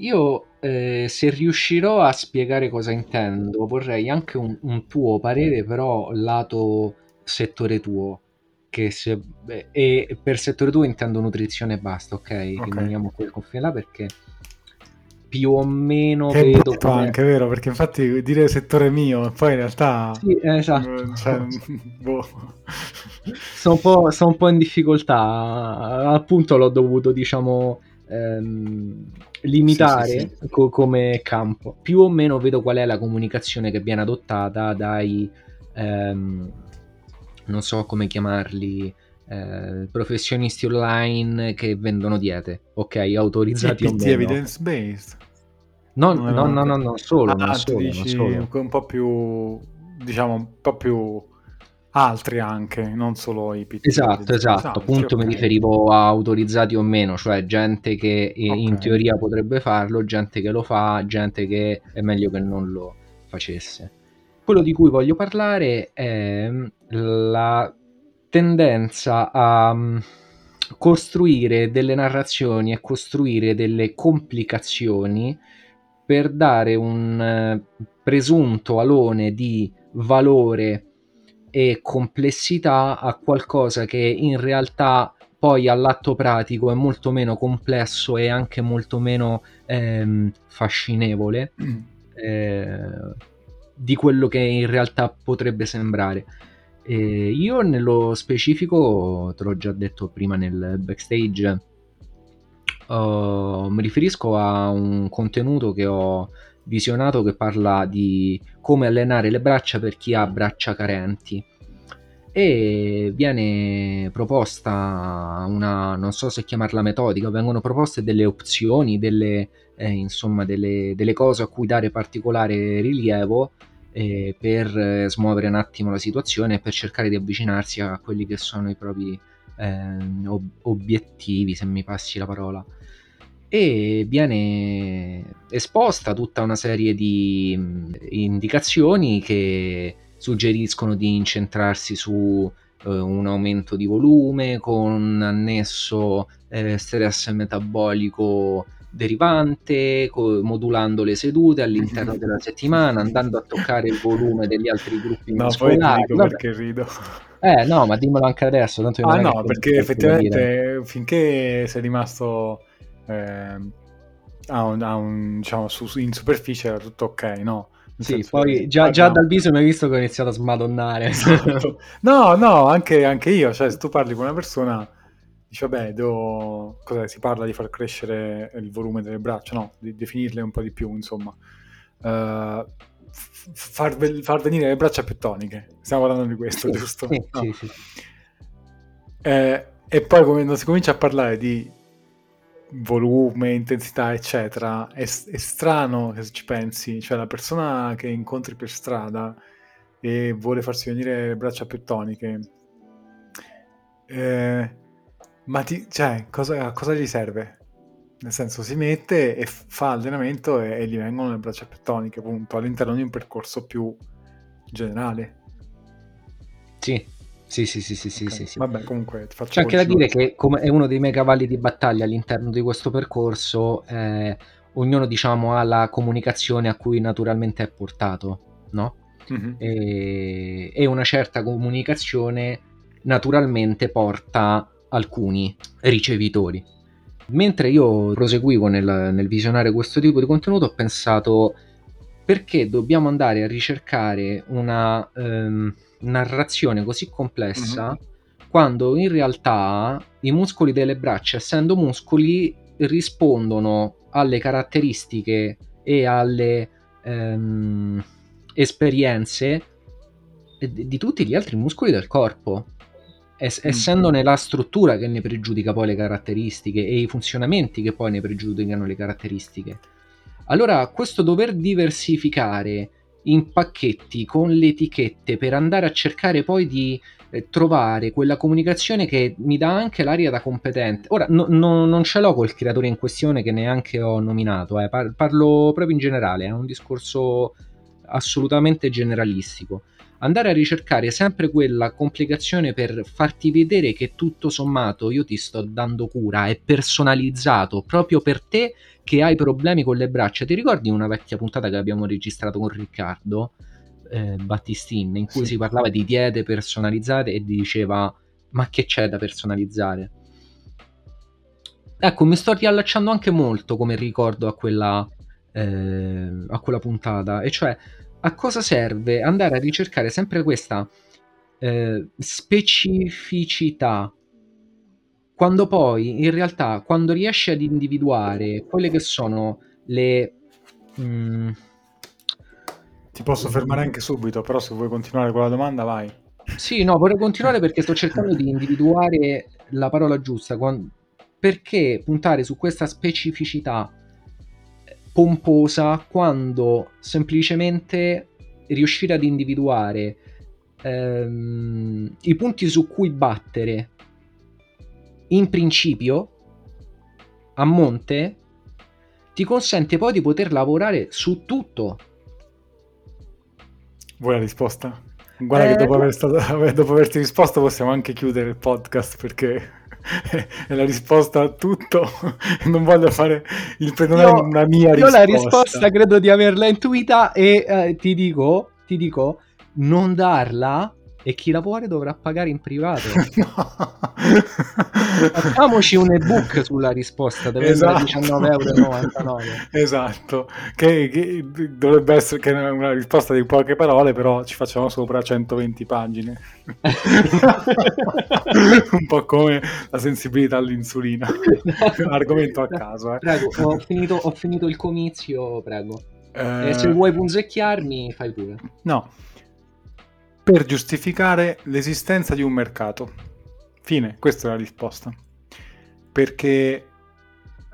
io eh, se riuscirò a spiegare cosa intendo, vorrei anche un, un tuo parere, però lato settore tuo. Che se, e per settore tuo intendo nutrizione e basta, ok? Rimaniamo quel confine là perché più o meno che vedo come... anche vero perché infatti dire settore mio poi in realtà sì, esatto. cioè, boh. sono, un po', sono un po' in difficoltà appunto l'ho dovuto diciamo ehm, limitare sì, sì, sì. Co- come campo più o meno vedo qual è la comunicazione che viene adottata dai ehm, non so come chiamarli eh, professionisti online che vendono diete, ok, autorizzati o meno. evidence based? No, no, no, no, no, non solo, ah, non solo, dici non solo. un po' più, diciamo, un po' più altri anche, non solo i PT. Esatto, esatto, appunto okay. mi riferivo a autorizzati o meno, cioè gente che okay. in teoria potrebbe farlo, gente che lo fa, gente che è meglio che non lo facesse. Quello di cui voglio parlare è la tendenza a mm, costruire delle narrazioni e costruire delle complicazioni per dare un eh, presunto alone di valore e complessità a qualcosa che in realtà poi all'atto pratico è molto meno complesso e anche molto meno ehm, fascinevole mm. eh, di quello che in realtà potrebbe sembrare. E io nello specifico, te l'ho già detto prima nel backstage, uh, mi riferisco a un contenuto che ho visionato che parla di come allenare le braccia per chi ha braccia carenti e viene proposta una non so se chiamarla metodica vengono proposte delle opzioni delle, eh, insomma delle, delle cose a cui dare particolare rilievo eh, per smuovere un attimo la situazione e per cercare di avvicinarsi a quelli che sono i propri eh, ob- obiettivi, se mi passi la parola. E viene esposta tutta una serie di mh, indicazioni che suggeriscono di incentrarsi su eh, un aumento di volume con annesso eh, stress metabolico derivante, co- modulando le sedute all'interno della settimana, andando a toccare il volume degli altri gruppi no, muscolari. No, perché rido. Eh no, ma dimmelo anche adesso. Tanto ah no, perché effettivamente finché sei rimasto eh, a un, a un, diciamo, su, in superficie era tutto ok, no? sì, poi già, già dal viso mi hai visto che ho iniziato a smadonnare. Esatto. No, no, anche, anche, io, cioè se tu parli con una persona dice vabbè, devo... Cos'è? si parla di far crescere il volume delle braccia, no, di definirle un po' di più, insomma. Uh, far, far, venire le braccia più toniche, stiamo parlando di questo, sì, giusto? Sì, no. sì, sì. Eh, e poi quando si comincia a parlare di volume, intensità, eccetera, è, è strano che ci pensi, cioè la persona che incontri per strada e vuole farsi venire le braccia più toniche, eh, ma ti, cioè, cosa, cosa, gli serve? Nel senso, si mette e fa allenamento e, e gli vengono le braccia più toniche, appunto, all'interno di un percorso più generale. Sì, sì, sì, sì, sì, okay. sì, sì. Vabbè, comunque C'è anche da dire che come è uno dei miei cavalli di battaglia all'interno di questo percorso, eh, ognuno diciamo ha la comunicazione a cui naturalmente è portato, no? Mm-hmm. E, e una certa comunicazione naturalmente porta alcuni ricevitori. Mentre io proseguivo nel, nel visionare questo tipo di contenuto ho pensato perché dobbiamo andare a ricercare una ehm, narrazione così complessa mm-hmm. quando in realtà i muscoli delle braccia, essendo muscoli, rispondono alle caratteristiche e alle ehm, esperienze di, di tutti gli altri muscoli del corpo es- essendone la struttura che ne pregiudica poi le caratteristiche e i funzionamenti che poi ne pregiudicano le caratteristiche. Allora, questo dover diversificare in pacchetti con le etichette per andare a cercare poi di eh, trovare quella comunicazione che mi dà anche l'aria da competente. Ora, no, no, non ce l'ho col creatore in questione che neanche ho nominato, eh. Par- parlo proprio in generale, è un discorso assolutamente generalistico andare a ricercare sempre quella complicazione per farti vedere che tutto sommato io ti sto dando cura, è personalizzato proprio per te che hai problemi con le braccia. Ti ricordi una vecchia puntata che abbiamo registrato con Riccardo eh, Battistin in cui sì. si parlava di diete personalizzate e diceva ma che c'è da personalizzare? Ecco, mi sto riallacciando anche molto come ricordo a quella, eh, a quella puntata, e cioè a cosa serve andare a ricercare sempre questa eh, specificità quando poi in realtà quando riesci ad individuare quelle che sono le mh, mm, ti posso fermare anche subito però se vuoi continuare con la domanda vai. Sì no vorrei continuare perché sto cercando di individuare la parola giusta. Quando, perché puntare su questa specificità pomposa quando semplicemente riuscire ad individuare ehm, i punti su cui battere in principio a monte ti consente poi di poter lavorare su tutto. Vuoi la risposta? Guarda eh, che dopo, aver stato, dopo averti risposto possiamo anche chiudere il podcast perché è la risposta a tutto. non voglio fare il io, una mia risposta. Io la risposta credo di averla intuita e eh, ti dico, ti dico, non darla e chi la vuole dovrà pagare in privato. no. Facciamoci un ebook sulla risposta, deve esatto. essere 19,99€. Esatto, che, che, dovrebbe essere che una risposta di poche parole, però ci facciamo sopra 120 pagine. un po' come la sensibilità all'insulina. Argomento a caso. Eh. Prego, ho finito, ho finito il comizio, prego. Eh... se vuoi punzecchiarmi, fai pure. No per giustificare l'esistenza di un mercato. Fine, questa è la risposta. Perché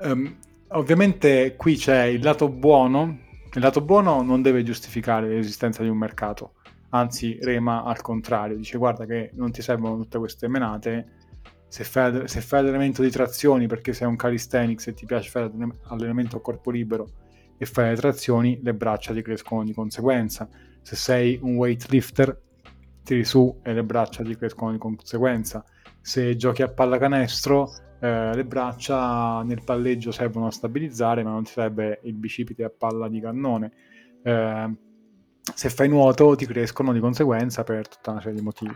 um, ovviamente qui c'è il lato buono, il lato buono non deve giustificare l'esistenza di un mercato, anzi rema al contrario, dice guarda che non ti servono tutte queste menate, se fai, se fai allenamento di trazioni perché sei un calisthenics e ti piace fare allenamento a corpo libero e fai le trazioni, le braccia ti crescono di conseguenza. Se sei un weightlifter tiri su e le braccia ti crescono di conseguenza. Se giochi a pallacanestro, eh, le braccia nel palleggio servono a stabilizzare, ma non ti serve il bicipite a palla di cannone. Eh, se fai nuoto ti crescono di conseguenza per tutta una serie di motivi.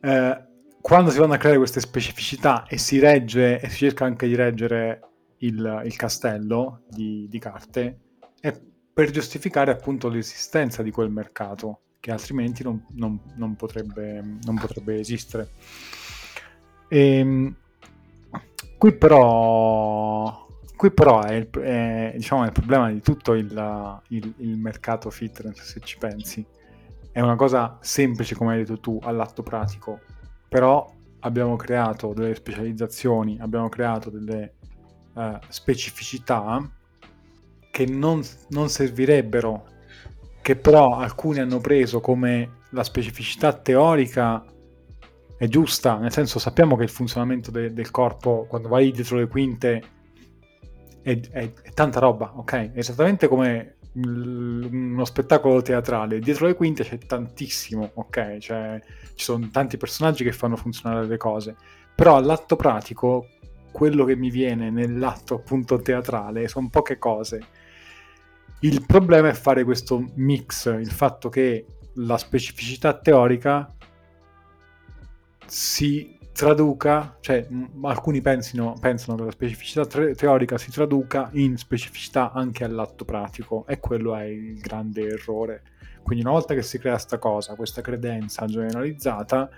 Eh, quando si vanno a creare queste specificità e si regge e si cerca anche di reggere il, il castello di, di carte, è per giustificare appunto l'esistenza di quel mercato che altrimenti non, non, non, potrebbe, non potrebbe, esistere. E, ehm, qui però, qui però è, il, è, diciamo, è il problema di tutto il, il, il, mercato fitness, se ci pensi. È una cosa semplice, come hai detto tu, all'atto pratico, però abbiamo creato delle specializzazioni, abbiamo creato delle uh, specificità che non, non servirebbero che però alcuni hanno preso come la specificità teorica è giusta, nel senso sappiamo che il funzionamento de- del corpo quando vai dietro le quinte è, è, è tanta roba, ok? esattamente come l- uno spettacolo teatrale, dietro le quinte c'è tantissimo, ok? Cioè, ci sono tanti personaggi che fanno funzionare le cose, però all'atto pratico quello che mi viene nell'atto appunto teatrale sono poche cose il problema è fare questo mix, il fatto che la specificità teorica si traduca, cioè m- alcuni pensino, pensano che la specificità tre- teorica si traduca in specificità anche all'atto pratico e quello è il grande errore. Quindi una volta che si crea questa cosa, questa credenza generalizzata,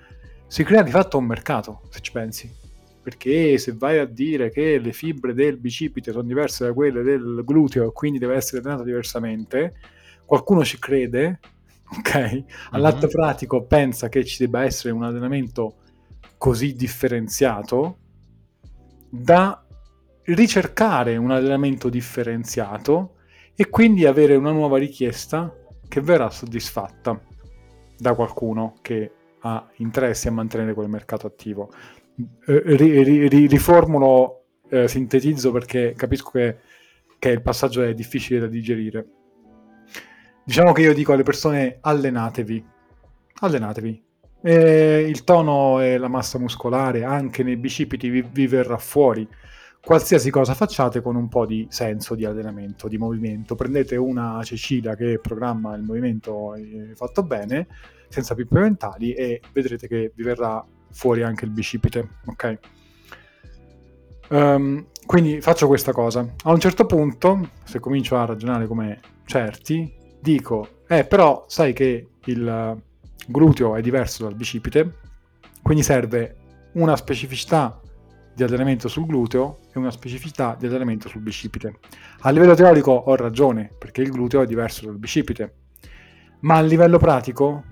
si crea di fatto un mercato, se ci pensi perché se vai a dire che le fibre del bicipite sono diverse da quelle del gluteo, quindi deve essere allenato diversamente, qualcuno ci crede, ok? All'atto uh-huh. pratico pensa che ci debba essere un allenamento così differenziato da ricercare un allenamento differenziato e quindi avere una nuova richiesta che verrà soddisfatta da qualcuno che ha interesse a mantenere quel mercato attivo. Eh, ri, ri, riformulo, eh, sintetizzo perché capisco che, che il passaggio è difficile da digerire. Diciamo che io dico alle persone allenatevi, allenatevi. E il tono e la massa muscolare anche nei bicipiti vi, vi verrà fuori qualsiasi cosa facciate con un po' di senso di allenamento, di movimento. Prendete una Cecilia che programma il movimento eh, fatto bene, senza pippe mentali, e vedrete che vi verrà fuori anche il bicipite, ok? Um, quindi faccio questa cosa. A un certo punto, se comincio a ragionare come certi, dico, eh però sai che il gluteo è diverso dal bicipite, quindi serve una specificità di allenamento sul gluteo e una specificità di allenamento sul bicipite. A livello teorico ho ragione, perché il gluteo è diverso dal bicipite, ma a livello pratico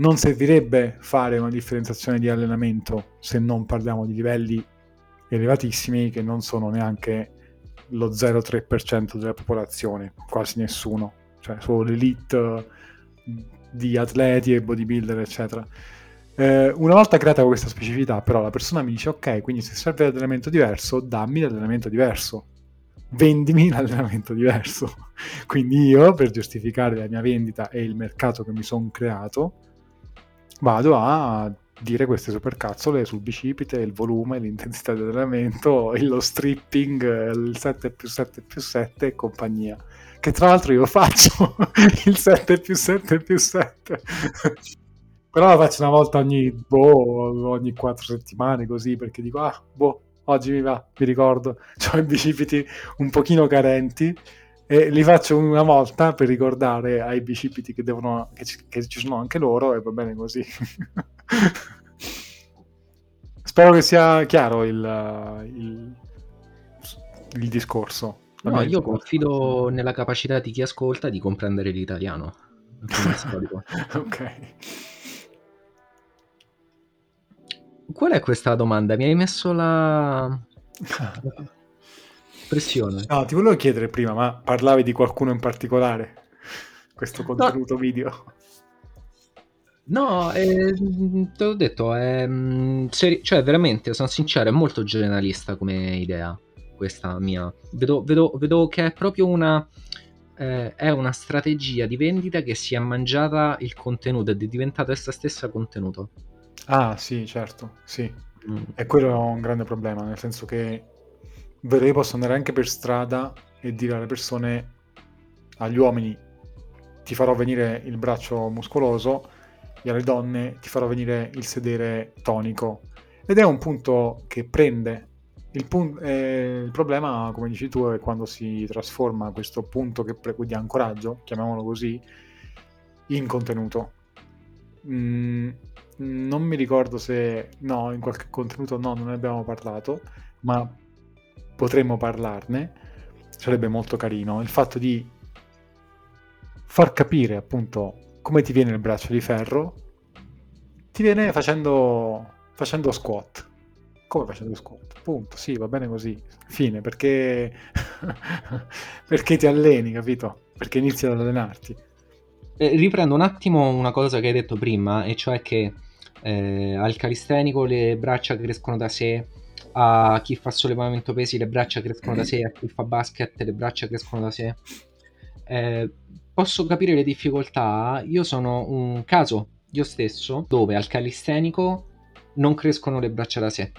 non servirebbe fare una differenziazione di allenamento se non parliamo di livelli elevatissimi che non sono neanche lo 0,3% della popolazione, quasi nessuno, cioè solo l'elite di atleti e bodybuilder, eccetera. Eh, una volta creata questa specificità, però, la persona mi dice: Ok, quindi se serve l'allenamento diverso, dammi l'allenamento diverso, vendimi l'allenamento diverso. quindi io, per giustificare la mia vendita e il mercato che mi sono creato, vado a dire queste supercazzole sul bicipite, il volume, l'intensità di allenamento, lo stripping, il 7 più 7 più 7 e compagnia. Che tra l'altro io faccio il 7 più 7 più 7. Però la faccio una volta ogni, boh, ogni 4 settimane così perché dico, ah, boh, oggi mi va, mi ricordo, ho i bicipiti un pochino carenti e li faccio una volta per ricordare ai bicipiti che, devono, che, ci, che ci sono anche loro e va bene così. Spero che sia chiaro il, il, il discorso. No, io confido nella capacità di chi ascolta di comprendere l'italiano. ok. Qual è questa domanda? Mi hai messo la pressione. No, ti volevo chiedere prima, ma parlavi di qualcuno in particolare? Questo contenuto no. video? No, eh, te l'ho detto, è, mm, seri- cioè veramente, sono sincero, è molto generalista come idea questa mia. Vedo, vedo, vedo che è proprio una, eh, è una strategia di vendita che si è mangiata il contenuto ed è diventata essa stessa contenuto. Ah, sì, certo, sì. Mm. E quello è un grande problema, nel senso che io posso andare anche per strada e dire alle persone, agli uomini, ti farò venire il braccio muscoloso, e alle donne ti farò venire il sedere tonico. Ed è un punto che prende. Il, pun- eh, il problema, come dici tu, è quando si trasforma questo punto che pre- di ancoraggio, chiamiamolo così, in contenuto. Mm, non mi ricordo se no, in qualche contenuto no, non ne abbiamo parlato, ma potremmo parlarne. Sarebbe molto carino il fatto di far capire appunto come ti viene il braccio di ferro? Ti viene facendo, facendo squat. Come facendo squat? Punto, sì, va bene così. Fine, perché, perché ti alleni, capito? Perché inizi ad allenarti. Eh, riprendo un attimo una cosa che hai detto prima, e cioè che eh, al calistenico le braccia crescono da sé, a chi fa sollevamento pesi le braccia crescono da sé, a chi fa basket le braccia crescono da sé. Eh, posso capire le difficoltà. Io sono un caso, io stesso, dove al calistenico non crescono le braccia da sé.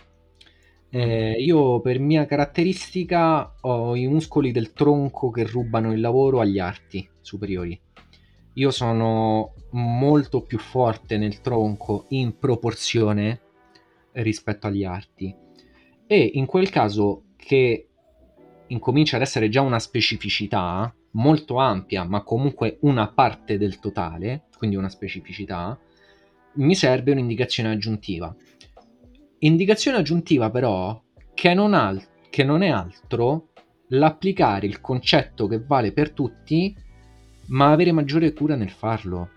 Eh, io per mia caratteristica ho i muscoli del tronco che rubano il lavoro agli arti superiori. Io sono molto più forte nel tronco in proporzione rispetto agli arti. E in quel caso che incomincia ad essere già una specificità, molto ampia, ma comunque una parte del totale, quindi una specificità, mi serve un'indicazione aggiuntiva. Indicazione aggiuntiva però che non, al- che non è altro l'applicare il concetto che vale per tutti, ma avere maggiore cura nel farlo.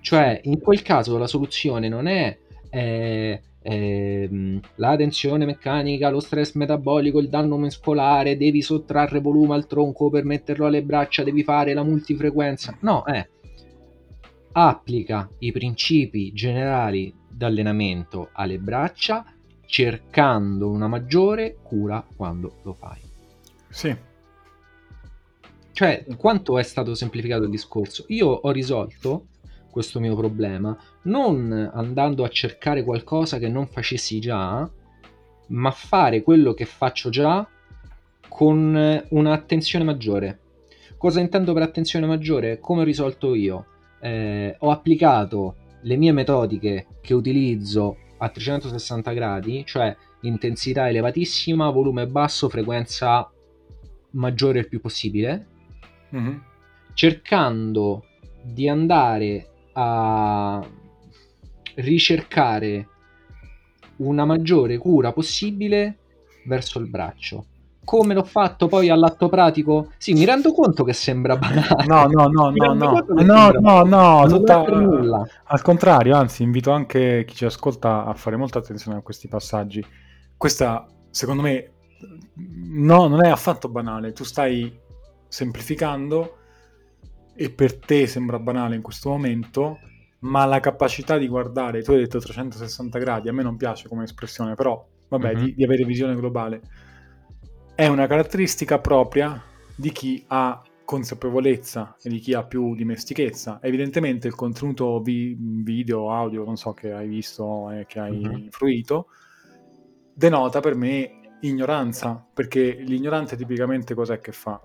Cioè, in quel caso la soluzione non è eh, ehm, la tensione meccanica, lo stress metabolico, il danno muscolare, devi sottrarre volume al tronco per metterlo alle braccia, devi fare la multifrequenza. No, eh. Applica i principi generali d'allenamento alle braccia cercando una maggiore cura quando lo fai. Sì. Cioè, quanto è stato semplificato il discorso? Io ho risolto questo mio problema, non andando a cercare qualcosa che non facessi già, ma fare quello che faccio già con un'attenzione maggiore. Cosa intendo per attenzione maggiore? Come ho risolto io? Eh, ho applicato le mie metodiche che utilizzo a 360 gradi, cioè intensità elevatissima, volume basso, frequenza maggiore il più possibile, mm-hmm. cercando di andare a ricercare una maggiore cura possibile verso il braccio. Come l'ho fatto poi all'atto pratico? Sì, mi rendo conto che sembra banale. No, no, no, no, no, no, no, no, tutta... nulla. Al contrario, anzi, invito anche chi ci ascolta a fare molta attenzione a questi passaggi. Questa, secondo me, no, non è affatto banale. Tu stai semplificando e per te sembra banale in questo momento, ma la capacità di guardare, tu hai detto 360 gradi, a me non piace come espressione, però vabbè, mm-hmm. di, di, avere visione globale, è una caratteristica propria di chi ha consapevolezza e di chi ha più dimestichezza. Evidentemente il contenuto vi- video, audio, non so che hai visto e che hai mm-hmm. fruito, denota per me ignoranza, perché l'ignorante tipicamente cos'è che fa?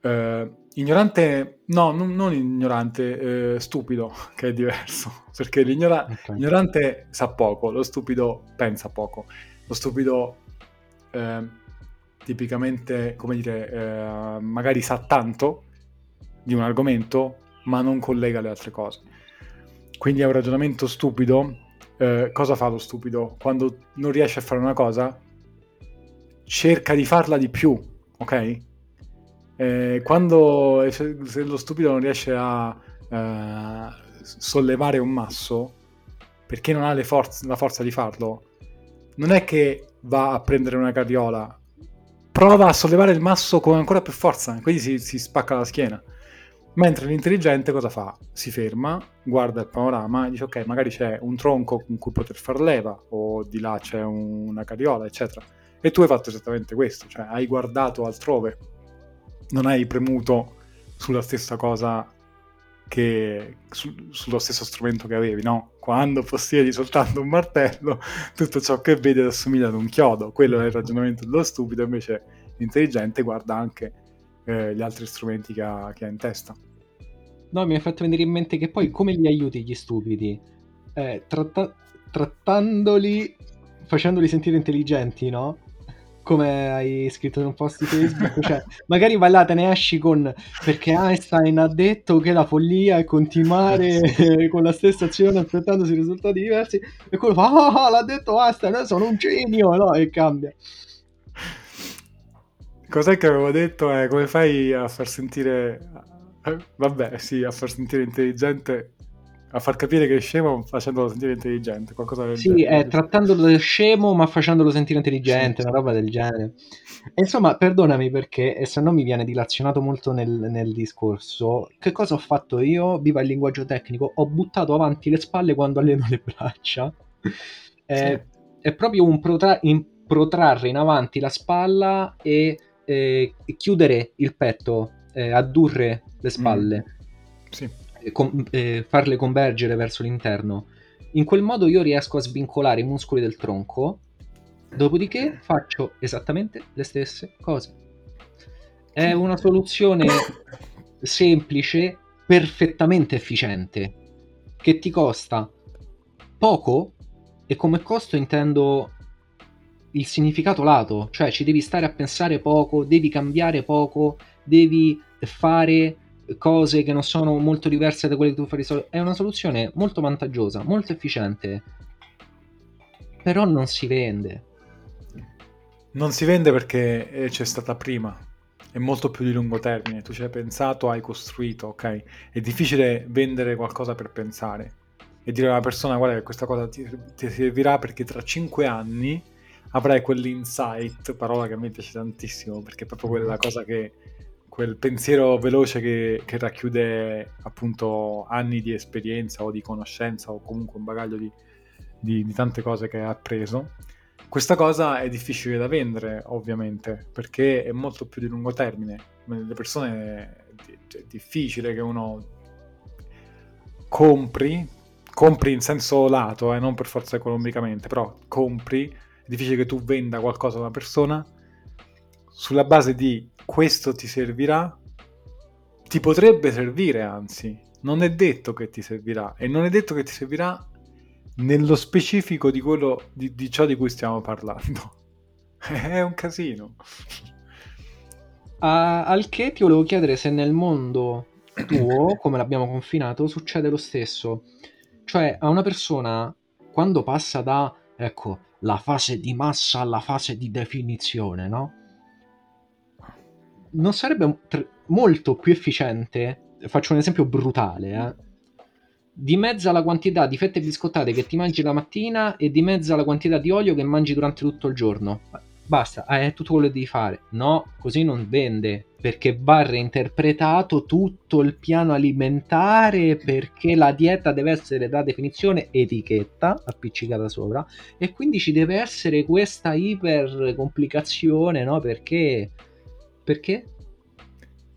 Eh, ignorante, no, non, non ignorante, eh, stupido, che è diverso, perché l'ignora- okay. l'ignorante sa poco, lo stupido pensa poco, lo stupido eh, tipicamente, come dire, eh, magari sa tanto di un argomento, ma non collega le altre cose. Quindi è un ragionamento stupido. Eh, cosa fa lo stupido? Quando non riesce a fare una cosa, cerca di farla di più, ok? Eh, quando se lo stupido non riesce a eh, sollevare un masso perché non ha forze, la forza di farlo, non è che va a prendere una carriola, prova a sollevare il masso con ancora più forza, quindi si, si spacca la schiena. Mentre l'intelligente cosa fa? Si ferma, guarda il panorama e dice ok, magari c'è un tronco con cui poter far leva, o di là c'è una carriola, eccetera. E tu hai fatto esattamente questo, cioè hai guardato altrove non hai premuto sulla stessa cosa che su, sullo stesso strumento che avevi, no? Quando possiedi soltanto un martello, tutto ciò che vedi assomiglia ad un chiodo. Quello è il ragionamento dello stupido, invece l'intelligente guarda anche eh, gli altri strumenti che ha, che ha, in testa. No, mi ha fatto venire in mente che poi come li aiuti gli stupidi? Eh, tratta- trattandoli, facendoli sentire intelligenti, no? Come hai scritto in un post di Facebook, cioè magari vai là, te ne esci con perché Einstein ha detto che la follia è continuare con la stessa azione aspettandosi risultati diversi e quello fa, ah, l'ha detto Einstein, sono un genio, no? E cambia. Cos'è che avevo detto? Eh, come fai a far sentire... Eh, vabbè, sì, a far sentire intelligente a far capire che è scemo facendolo sentire intelligente. Qualcosa del sì, genere. è trattandolo da scemo ma facendolo sentire intelligente, sì, una roba del genere. E insomma, perdonami perché se no mi viene dilazionato molto nel, nel, discorso. Che cosa ho fatto io? Viva il linguaggio tecnico, ho buttato avanti le spalle quando alleno le braccia. È, sì. è proprio un protra- in, protrarre in avanti la spalla e eh, chiudere il petto, eh, addurre le spalle. Mm. Sì com- eh, farle convergere verso l'interno. In quel modo io riesco a svincolare i muscoli del tronco, dopodiché faccio esattamente le stesse cose. È una soluzione semplice, perfettamente efficiente, che ti costa poco e come costo intendo il significato lato, cioè ci devi stare a pensare poco, devi cambiare poco, devi fare cose che non sono molto diverse da quelle che tu fai di solito. È una soluzione molto vantaggiosa, molto efficiente, però non si vende. Non si vende perché eh, c'è stata prima, è molto più di lungo termine, tu ci hai pensato, hai costruito, ok? È difficile vendere qualcosa per pensare e dire a una persona guarda che questa cosa ti, ti servirà perché tra cinque anni avrai quell'insight, parola che a me piace tantissimo perché è proprio quella cosa che quel pensiero veloce che, che, racchiude appunto anni di esperienza o di conoscenza o comunque un bagaglio di, di, di, tante cose che ha appreso. Questa cosa è difficile da vendere, ovviamente, perché è molto più di lungo termine. Le persone è difficile che uno compri, compri in senso lato, eh, non per forza economicamente, però compri è difficile che tu venda qualcosa a una persona sulla base di questo ti servirà, ti potrebbe servire anzi, non è detto che ti servirà e non è detto che ti servirà nello specifico di quello di, di ciò di cui stiamo parlando. è un casino. Uh, al che ti volevo chiedere se nel mondo tuo, come l'abbiamo confinato, succede lo stesso. Cioè, a una persona, quando passa da, ecco, la fase di massa alla fase di definizione, no? Non sarebbe tr- molto più efficiente, faccio un esempio brutale, eh? dimezza la quantità di fette biscottate che ti mangi la mattina e dimezza la quantità di olio che mangi durante tutto il giorno basta, è tutto quello che devi fare. No, così non vende, perché va reinterpretato tutto il piano alimentare, perché la dieta deve essere da definizione etichetta, appiccicata sopra, e quindi ci deve essere questa iper complicazione, no? Perché? Perché?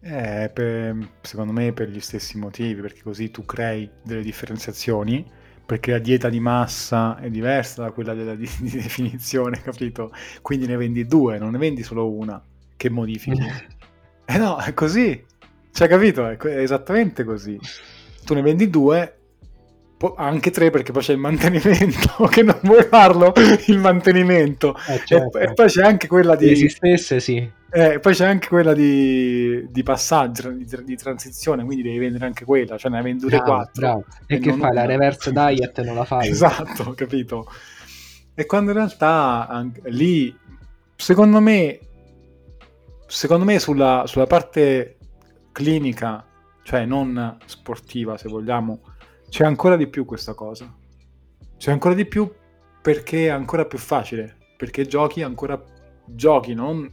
Eh, per, secondo me per gli stessi motivi, perché così tu crei delle differenziazioni perché la dieta di massa è diversa da quella della di, di definizione, capito? Quindi ne vendi due, non ne vendi solo una che modifichi. eh no, è così. Cioè, capito? È, è esattamente così. Tu ne vendi due, po- anche tre perché poi c'è il mantenimento, che non vuoi farlo il mantenimento. Eh, certo. e, e, poi c'è anche quella di... Esistesse, sì. Eh, poi c'è anche quella di, di passaggio, di, di, transizione, quindi devi vendere anche quella, cioè ne hai vendute bravo, quattro. Bravo. E, e che fai? La reverse diet non la fai? Esatto, capito? E quando in realtà anche, lì, secondo me, secondo me sulla, sulla parte clinica, cioè non sportiva se vogliamo, c'è ancora di più questa cosa. C'è ancora di più perché è ancora più facile, perché giochi ancora giochi, non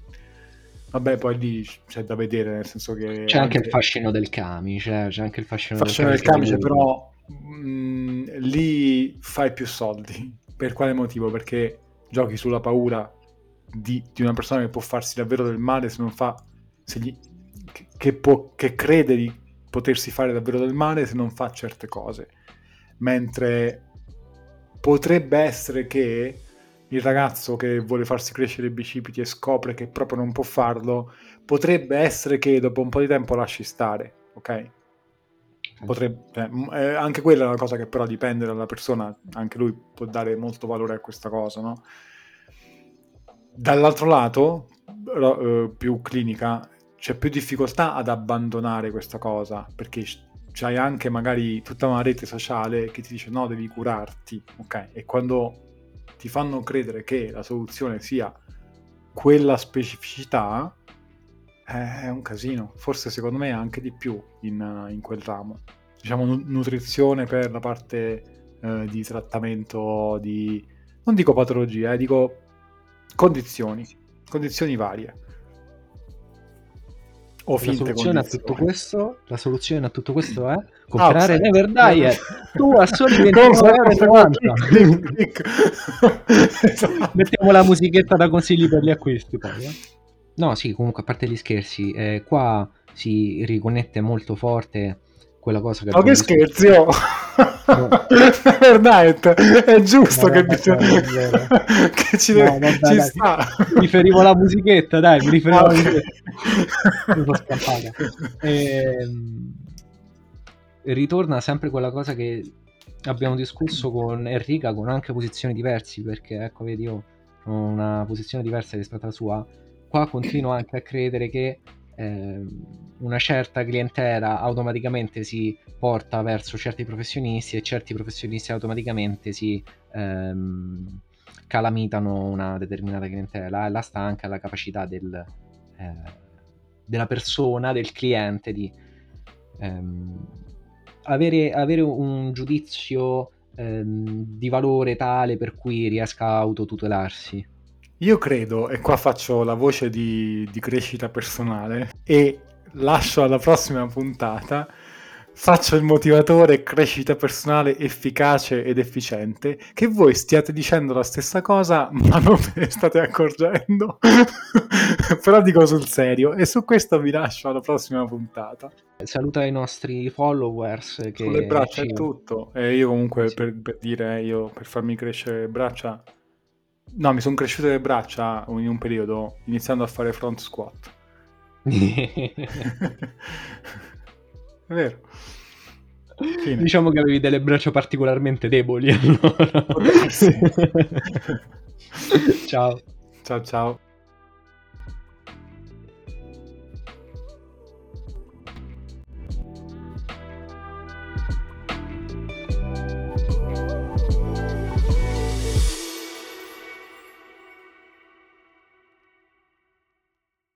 Vabbè, poi lì c'è da vedere, nel senso che... C'è anche, anche il fascino del camice, c'è anche il fascino, fascino del, camice, del camice, però mh, mm, lì fai più soldi. Per quale motivo? Perché giochi sulla paura di, di, una persona che può farsi davvero del male se non fa... Se gli, che, che, può, che crede di potersi fare davvero del male se non fa certe cose. Mentre potrebbe essere che il ragazzo che vuole farsi crescere i bicipiti e scopre che proprio non può farlo, potrebbe essere che dopo un po' di tempo lasci stare, ok? Potrebbe, cioè, eh, anche quella è una cosa che però dipende dalla persona, anche lui può dare molto valore a questa cosa, no? Dall'altro lato, eh, più clinica, c'è più difficoltà ad abbandonare questa cosa, perché c'hai anche magari tutta una rete sociale che ti dice no, devi curarti, ok? E quando ti fanno credere che la soluzione sia quella specificità, eh, è un casino. Forse secondo me anche di più in, in quel ramo. Diciamo nutrizione per la parte eh, di trattamento di... non dico patologia, eh, dico condizioni, condizioni varie o la soluzione, a tutto questo, la soluzione a tutto questo è comprare ah, Never Diet tu a soli 29,90 mettiamo la musichetta da consigli per gli acquisti poi eh? no sì comunque a parte gli scherzi eh, qua si riconnette molto forte quella cosa che... Ma che scherzi, oh! No. Fortnite, è giusto no, che, dice... che ci, no, deve... ci sta. Mi riferivo alla musichetta, dai, mi riferivo alla musichetta. E... Ehm, ritorna sempre quella cosa che abbiamo discusso con Enrica con anche posizioni diverse, perché ecco, vedi, io ho una posizione diversa rispetto alla sua. Qua continuo anche a credere che eh, una certa clientela automaticamente si porta verso certi professionisti e certi professionisti automaticamente si ehm, calamitano una determinata clientela e la sta anche alla capacità del, eh, della persona, del cliente di ehm, avere, avere, un giudizio ehm, di valore tale per cui riesca a autotutelarsi. Io credo, e qua faccio la voce di, di crescita personale, e lascio alla prossima puntata, faccio il motivatore crescita personale efficace ed efficiente, che voi stiate dicendo la stessa cosa, ma non ve ne state accorgendo. Però dico sul serio, e su questo vi lascio alla prossima puntata. Saluta i nostri followers. Che Sulle braccia ci... è tutto. E io comunque sì. per, per dire, io per farmi crescere le braccia No, mi sono cresciute le braccia in un periodo iniziando a fare front squat. È vero. Fine. Diciamo che avevi delle braccia particolarmente deboli allora. ciao. Ciao ciao.